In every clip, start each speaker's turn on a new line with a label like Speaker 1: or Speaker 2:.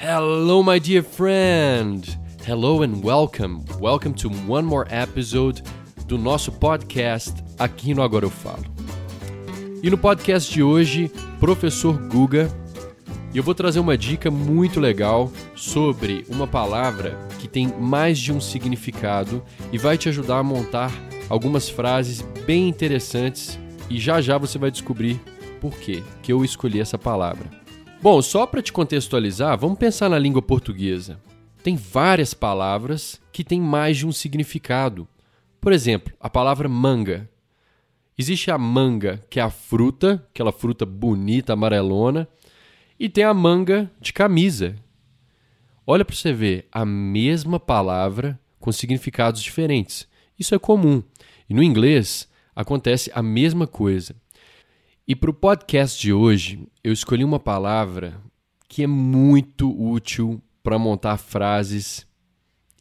Speaker 1: Hello, my dear friend. Hello and welcome. Welcome to one more episode do nosso podcast Aqui no Agora Eu Falo. E no podcast de hoje, professor Guga, eu vou trazer uma dica muito legal sobre uma palavra que tem mais de um significado e vai te ajudar a montar algumas frases bem interessantes e já já você vai descobrir por quê que eu escolhi essa palavra. Bom, só para te contextualizar, vamos pensar na língua portuguesa. Tem várias palavras que têm mais de um significado. Por exemplo, a palavra manga. Existe a manga, que é a fruta, aquela fruta bonita, amarelona, e tem a manga de camisa. Olha para você ver, a mesma palavra com significados diferentes. Isso é comum. E no inglês acontece a mesma coisa. E para o podcast de hoje, eu escolhi uma palavra que é muito útil para montar frases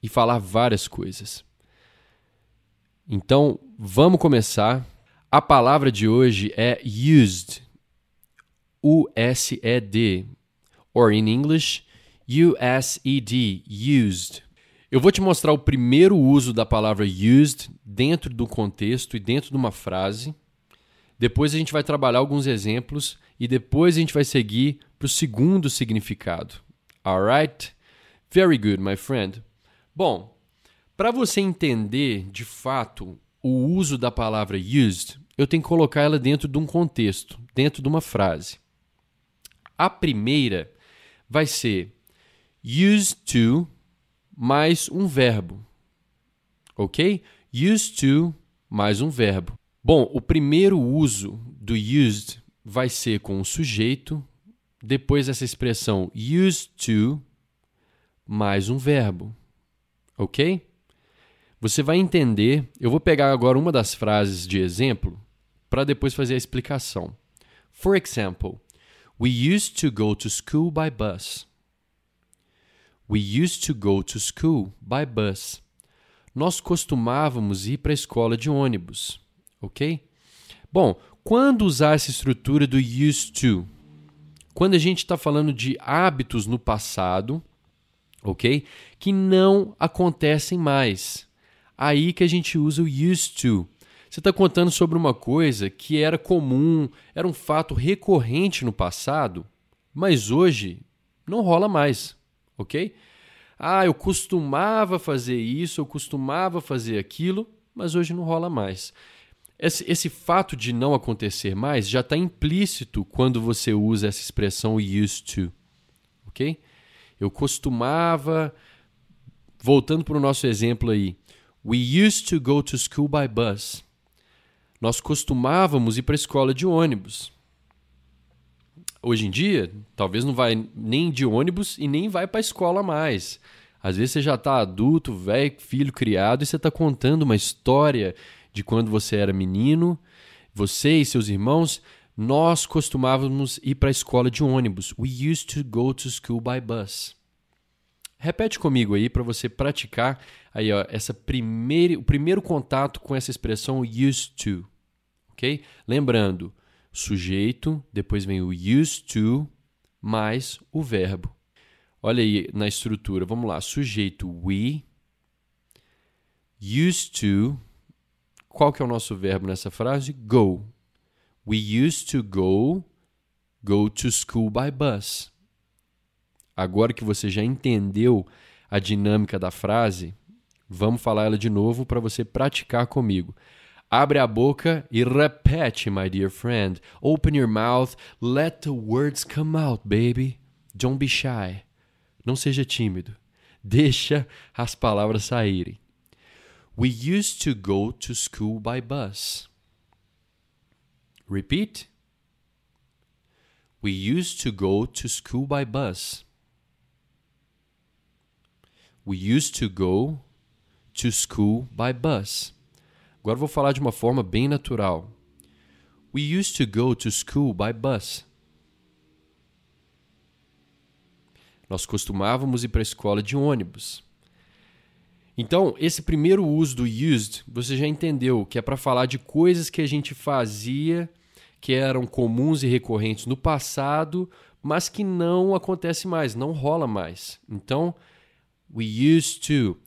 Speaker 1: e falar várias coisas. Então, vamos começar. A palavra de hoje é used. U-S-E-D. Or in English, U-S-E-D. Used. Eu vou te mostrar o primeiro uso da palavra used dentro do contexto e dentro de uma frase. Depois a gente vai trabalhar alguns exemplos e depois a gente vai seguir para o segundo significado. Alright? Very good, my friend. Bom, para você entender de fato o uso da palavra used, eu tenho que colocar ela dentro de um contexto, dentro de uma frase. A primeira vai ser used to mais um verbo. Ok? Used to mais um verbo. Bom, o primeiro uso do used vai ser com o sujeito, depois essa expressão used to mais um verbo. Ok? Você vai entender. Eu vou pegar agora uma das frases de exemplo para depois fazer a explicação. For example, we used to go to school by bus. We used to go to school by bus. Nós costumávamos ir para a escola de ônibus ok? Bom, quando usar essa estrutura do used to? Quando a gente está falando de hábitos no passado, ok? Que não acontecem mais. Aí que a gente usa o used to. Você está contando sobre uma coisa que era comum, era um fato recorrente no passado, mas hoje não rola mais, ok? Ah, eu costumava fazer isso, eu costumava fazer aquilo, mas hoje não rola mais. Esse, esse fato de não acontecer mais já está implícito quando você usa essa expressão used to. Ok? Eu costumava. Voltando para o nosso exemplo aí. We used to go to school by bus. Nós costumávamos ir para a escola de ônibus. Hoje em dia, talvez não vai nem de ônibus e nem vai para a escola mais. Às vezes você já está adulto, velho, filho criado, e você está contando uma história de quando você era menino, você e seus irmãos, nós costumávamos ir para a escola de ônibus. We used to go to school by bus. Repete comigo aí para você praticar aí ó, essa primeira, o primeiro contato com essa expressão used to, ok? Lembrando, sujeito, depois vem o used to mais o verbo. Olha aí na estrutura, vamos lá, sujeito we, used to qual que é o nosso verbo nessa frase? Go. We used to go go to school by bus. Agora que você já entendeu a dinâmica da frase, vamos falar ela de novo para você praticar comigo. Abre a boca e repete, my dear friend. Open your mouth, let the words come out, baby. Don't be shy. Não seja tímido. Deixa as palavras saírem. We used to go to school by bus. Repeat. We used to go to school by bus. We used to go to school by bus. Agora vou falar de uma forma bem natural. We used to go to school by bus. Nós costumávamos ir para a escola de ônibus. Então, esse primeiro uso do used, você já entendeu que é para falar de coisas que a gente fazia que eram comuns e recorrentes no passado, mas que não acontece mais, não rola mais. Então, we used to.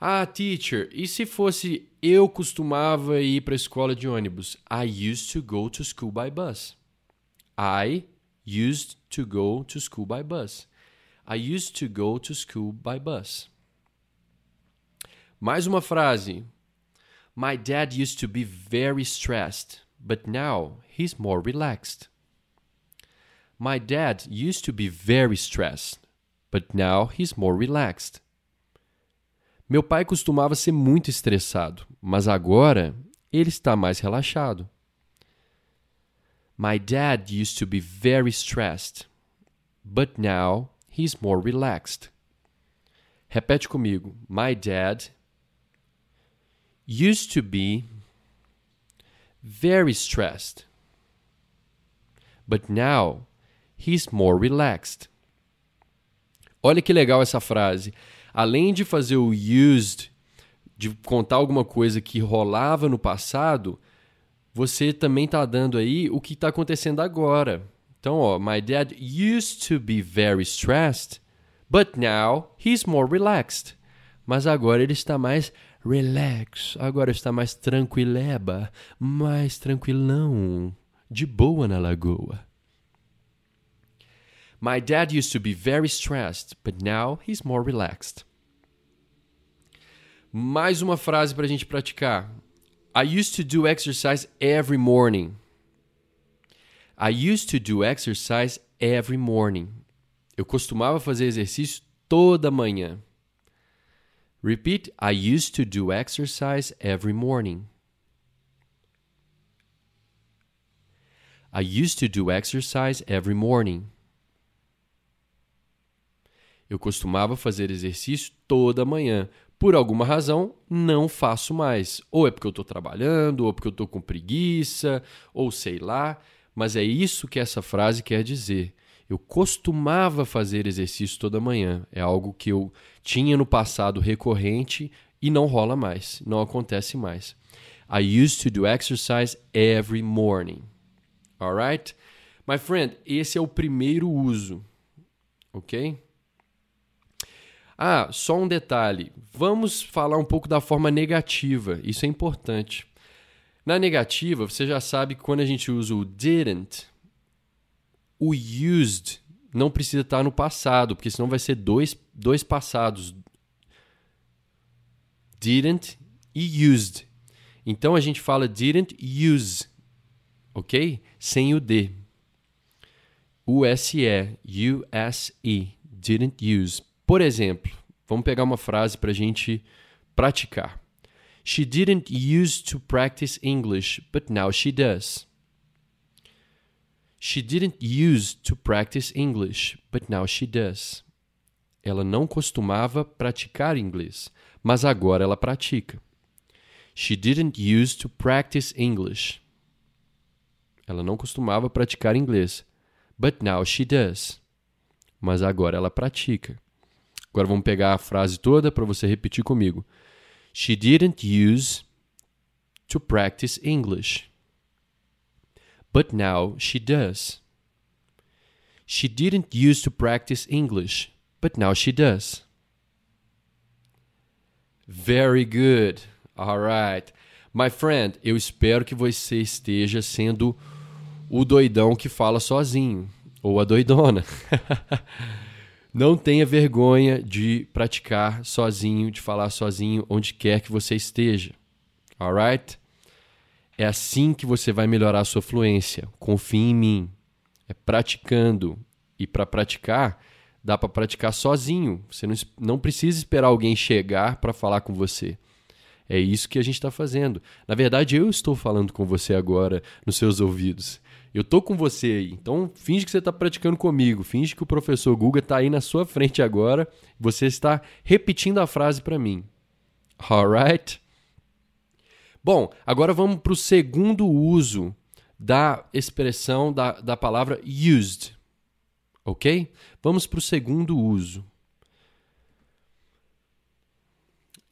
Speaker 1: Ah, teacher, e se fosse eu costumava ir para a escola de ônibus? I used to go to school by bus. I used to go to school by bus. I used to go to school by bus. Mais uma frase. My dad used to be very stressed, but now he's more relaxed. My dad used to be very stressed, but now he's more relaxed. Meu pai costumava ser muito estressado, mas agora ele está mais relaxado. My dad used to be very stressed, but now he's more relaxed. Repete comigo. My dad used to be very stressed, but now he's more relaxed. Olha que legal essa frase além de fazer o used, de contar alguma coisa que rolava no passado, você também está dando aí o que está acontecendo agora. Então, ó, my dad used to be very stressed, but now he's more relaxed. Mas agora ele está mais relax, agora está mais tranquileba, mais tranquilão, de boa na lagoa. My dad used to be very stressed, but now he's more relaxed. Mais uma frase para a gente praticar. I used to do exercise every morning. I used to do exercise every morning. Eu costumava fazer exercício toda manhã. Repeat. I used to do exercise every morning. I used to do exercise every morning. Eu costumava fazer exercício toda manhã. Por alguma razão, não faço mais. Ou é porque eu estou trabalhando, ou porque eu estou com preguiça, ou sei lá. Mas é isso que essa frase quer dizer. Eu costumava fazer exercício toda manhã. É algo que eu tinha no passado recorrente e não rola mais, não acontece mais. I used to do exercise every morning. Alright? My friend, esse é o primeiro uso. Ok? Ah, só um detalhe. Vamos falar um pouco da forma negativa. Isso é importante. Na negativa, você já sabe que quando a gente usa o didn't, o used não precisa estar no passado, porque senão vai ser dois, dois passados. Didn't e used. Então a gente fala didn't use, ok? Sem o D. U-S-E, U-S-E, didn't use. Por exemplo, vamos pegar uma frase para a gente praticar. She didn't use to practice English, but now she does. She didn't use to practice English, but now she does. Ela não costumava praticar inglês, mas agora ela pratica. She didn't use to practice English. Ela não costumava praticar inglês, but now she does. Mas agora ela pratica. Agora vamos pegar a frase toda para você repetir comigo. She didn't use to practice English. But now she does. She didn't use to practice English, but now she does. Very good. All right. My friend, eu espero que você esteja sendo o doidão que fala sozinho, ou a doidona. Não tenha vergonha de praticar sozinho, de falar sozinho, onde quer que você esteja. Alright? É assim que você vai melhorar a sua fluência. Confie em mim. É praticando. E para praticar, dá para praticar sozinho. Você não, não precisa esperar alguém chegar para falar com você. É isso que a gente está fazendo. Na verdade, eu estou falando com você agora nos seus ouvidos. Eu tô com você aí. Então, finge que você está praticando comigo. Finge que o professor Guga está aí na sua frente agora. Você está repetindo a frase para mim. Alright? Bom, agora vamos para o segundo uso da expressão da, da palavra used. Ok? Vamos para o segundo uso.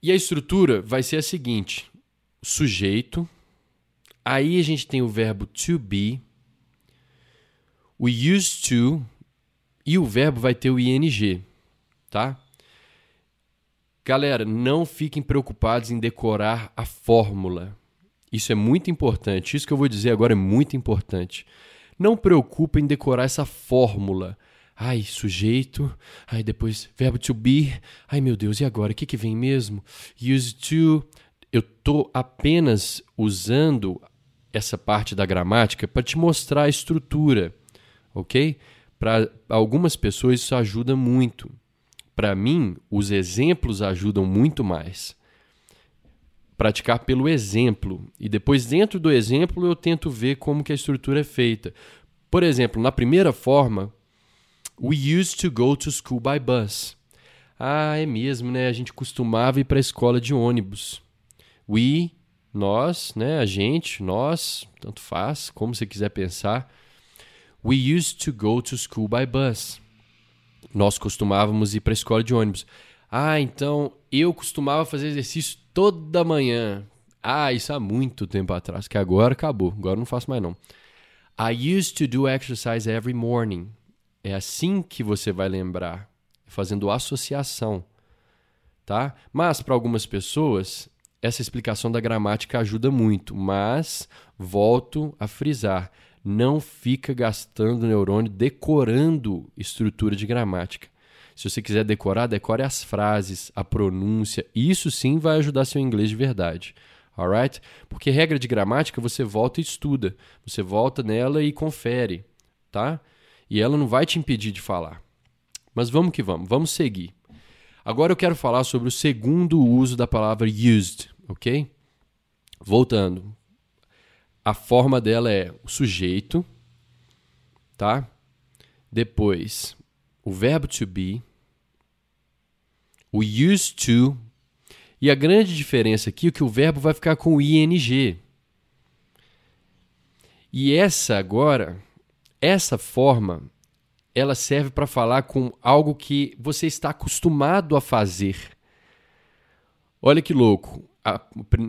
Speaker 1: E a estrutura vai ser a seguinte: sujeito, aí a gente tem o verbo to be, o used to E o verbo vai ter o ing, tá? Galera, não fiquem preocupados em decorar a fórmula. Isso é muito importante. Isso que eu vou dizer agora é muito importante. Não preocupe em decorar essa fórmula. Ai, sujeito. Ai, depois verbo to be. Ai, meu Deus, e agora? O que, que vem mesmo? Use to. Eu estou apenas usando essa parte da gramática para te mostrar a estrutura, ok? Para algumas pessoas isso ajuda muito. Para mim, os exemplos ajudam muito mais. Praticar pelo exemplo. E depois, dentro do exemplo, eu tento ver como que a estrutura é feita. Por exemplo, na primeira forma, we used to go to school by bus. Ah, é mesmo, né? A gente costumava ir para a escola de ônibus. We, nós, né? A gente, nós, tanto faz, como você quiser pensar. We used to go to school by bus nós costumávamos ir para a escola de ônibus. Ah, então eu costumava fazer exercício toda manhã. Ah, isso há muito tempo atrás, que agora acabou, agora não faço mais não. I used to do exercise every morning. É assim que você vai lembrar, fazendo associação, tá? Mas para algumas pessoas, essa explicação da gramática ajuda muito, mas volto a frisar, não fica gastando neurônio decorando estrutura de gramática. Se você quiser decorar, decore as frases, a pronúncia. Isso sim vai ajudar seu inglês de verdade. Alright? Porque regra de gramática você volta e estuda. Você volta nela e confere, tá? E ela não vai te impedir de falar. Mas vamos que vamos, vamos seguir. Agora eu quero falar sobre o segundo uso da palavra used, ok? Voltando, a forma dela é o sujeito, tá? Depois, o verbo to be, o used to, e a grande diferença aqui é que o verbo vai ficar com o ing. E essa agora, essa forma, ela serve para falar com algo que você está acostumado a fazer. Olha que louco a,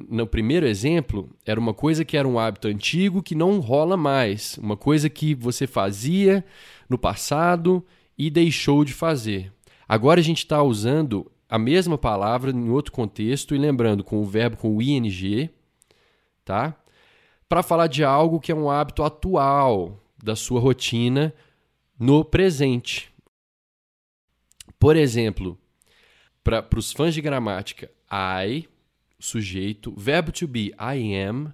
Speaker 1: no primeiro exemplo, era uma coisa que era um hábito antigo que não rola mais. Uma coisa que você fazia no passado e deixou de fazer. Agora a gente está usando a mesma palavra em outro contexto e lembrando com o verbo com o ing, tá? Para falar de algo que é um hábito atual da sua rotina no presente. Por exemplo, para os fãs de gramática, I sujeito, verbo to be, I am.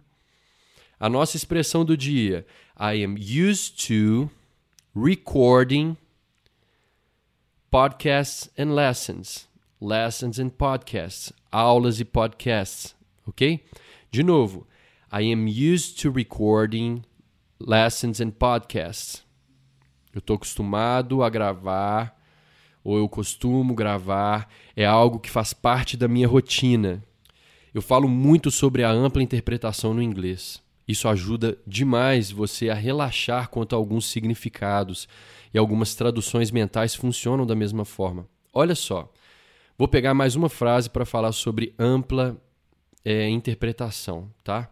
Speaker 1: A nossa expressão do dia, I am used to recording podcasts and lessons. Lessons and podcasts. Aulas e podcasts. Ok? De novo, I am used to recording lessons and podcasts. Eu estou acostumado a gravar, ou eu costumo gravar, é algo que faz parte da minha rotina. Eu falo muito sobre a ampla interpretação no inglês. Isso ajuda demais você a relaxar quanto a alguns significados e algumas traduções mentais funcionam da mesma forma. Olha só, vou pegar mais uma frase para falar sobre ampla é, interpretação, tá?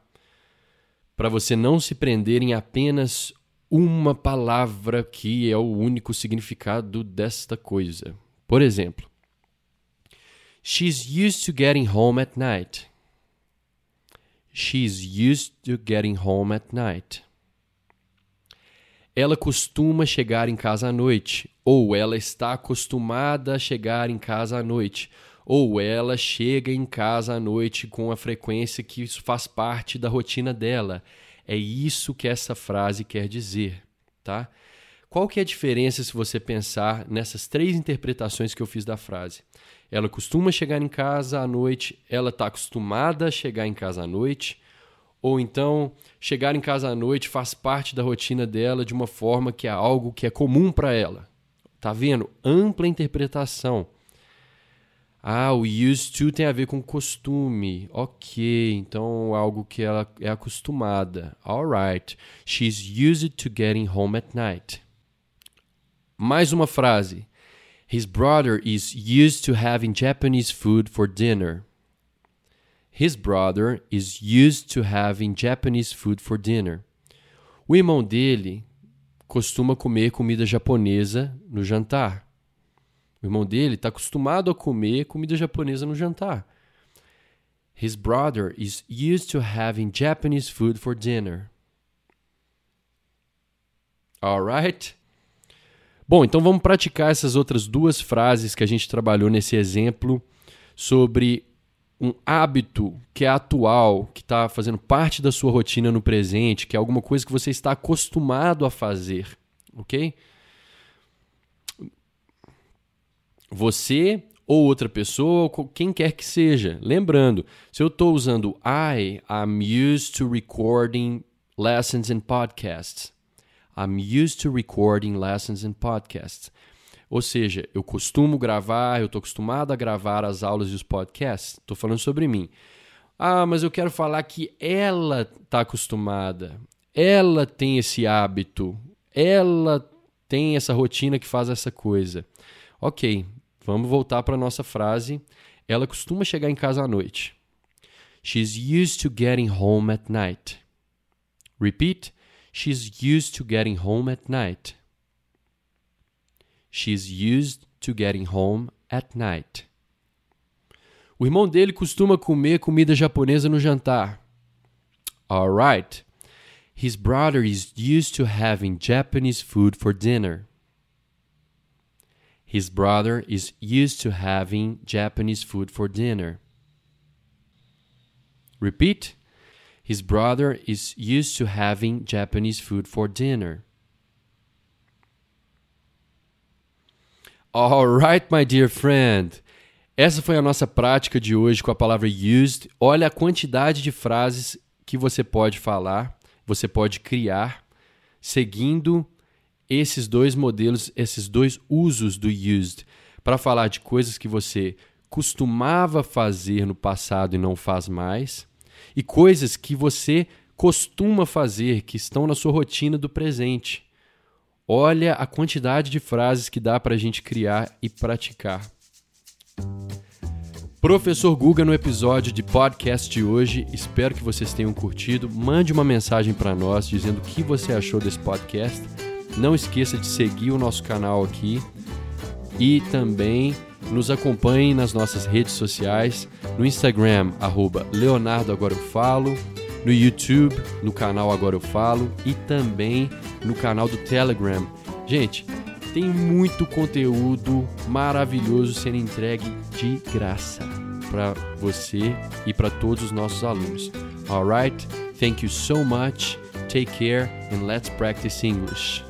Speaker 1: Para você não se prender em apenas uma palavra que é o único significado desta coisa. Por exemplo, She's used to getting home at night. She's used to getting home at night. Ela costuma chegar em casa à noite, ou ela está acostumada a chegar em casa à noite, ou ela chega em casa à noite com a frequência que isso faz parte da rotina dela. É isso que essa frase quer dizer, tá? Qual que é a diferença se você pensar nessas três interpretações que eu fiz da frase? Ela costuma chegar em casa à noite, ela está acostumada a chegar em casa à noite, ou então chegar em casa à noite faz parte da rotina dela de uma forma que é algo que é comum para ela. Tá vendo? Ampla interpretação. Ah, o used to tem a ver com costume. Ok, então algo que ela é acostumada. Alright. She's used to getting home at night. Mais uma frase. His brother is used to having Japanese food for dinner. His brother is used to having Japanese food for dinner. O irmão dele costuma comer comida japonesa no jantar. O irmão dele está acostumado a comer comida japonesa no jantar. His brother is used to having Japanese food for dinner. Alright? Bom, então vamos praticar essas outras duas frases que a gente trabalhou nesse exemplo sobre um hábito que é atual, que está fazendo parte da sua rotina no presente, que é alguma coisa que você está acostumado a fazer, ok? Você ou outra pessoa, ou quem quer que seja. Lembrando, se eu estou usando I, I'm used to recording lessons and podcasts. I'm used to recording lessons and podcasts. Ou seja, eu costumo gravar, eu estou acostumado a gravar as aulas e os podcasts. Estou falando sobre mim. Ah, mas eu quero falar que ela está acostumada, ela tem esse hábito, ela tem essa rotina que faz essa coisa. Ok, vamos voltar para a nossa frase. Ela costuma chegar em casa à noite. She's used to getting home at night. Repeat. She's used to getting home at night. She's used to getting home at night. O irmão dele costuma comer comida japonesa no jantar. Alright. His brother is used to having Japanese food for dinner. His brother is used to having Japanese food for dinner. Repeat. His brother is used to having Japanese food for dinner. Alright, my dear friend. Essa foi a nossa prática de hoje com a palavra used. Olha a quantidade de frases que você pode falar, você pode criar, seguindo esses dois modelos, esses dois usos do used, para falar de coisas que você costumava fazer no passado e não faz mais, e coisas que você costuma fazer, que estão na sua rotina do presente. Olha a quantidade de frases que dá para a gente criar e praticar. Professor Guga no episódio de podcast de hoje. Espero que vocês tenham curtido. Mande uma mensagem para nós dizendo o que você achou desse podcast. Não esqueça de seguir o nosso canal aqui e também nos acompanhe nas nossas redes sociais, no Instagram, arroba Leonardo Agora Eu Falo, no YouTube, no canal Agora Eu Falo e também no canal do Telegram. Gente, tem muito conteúdo maravilhoso sendo entregue de graça para você e para todos os nossos alunos. Alright? Thank you so much. Take care and let's practice English.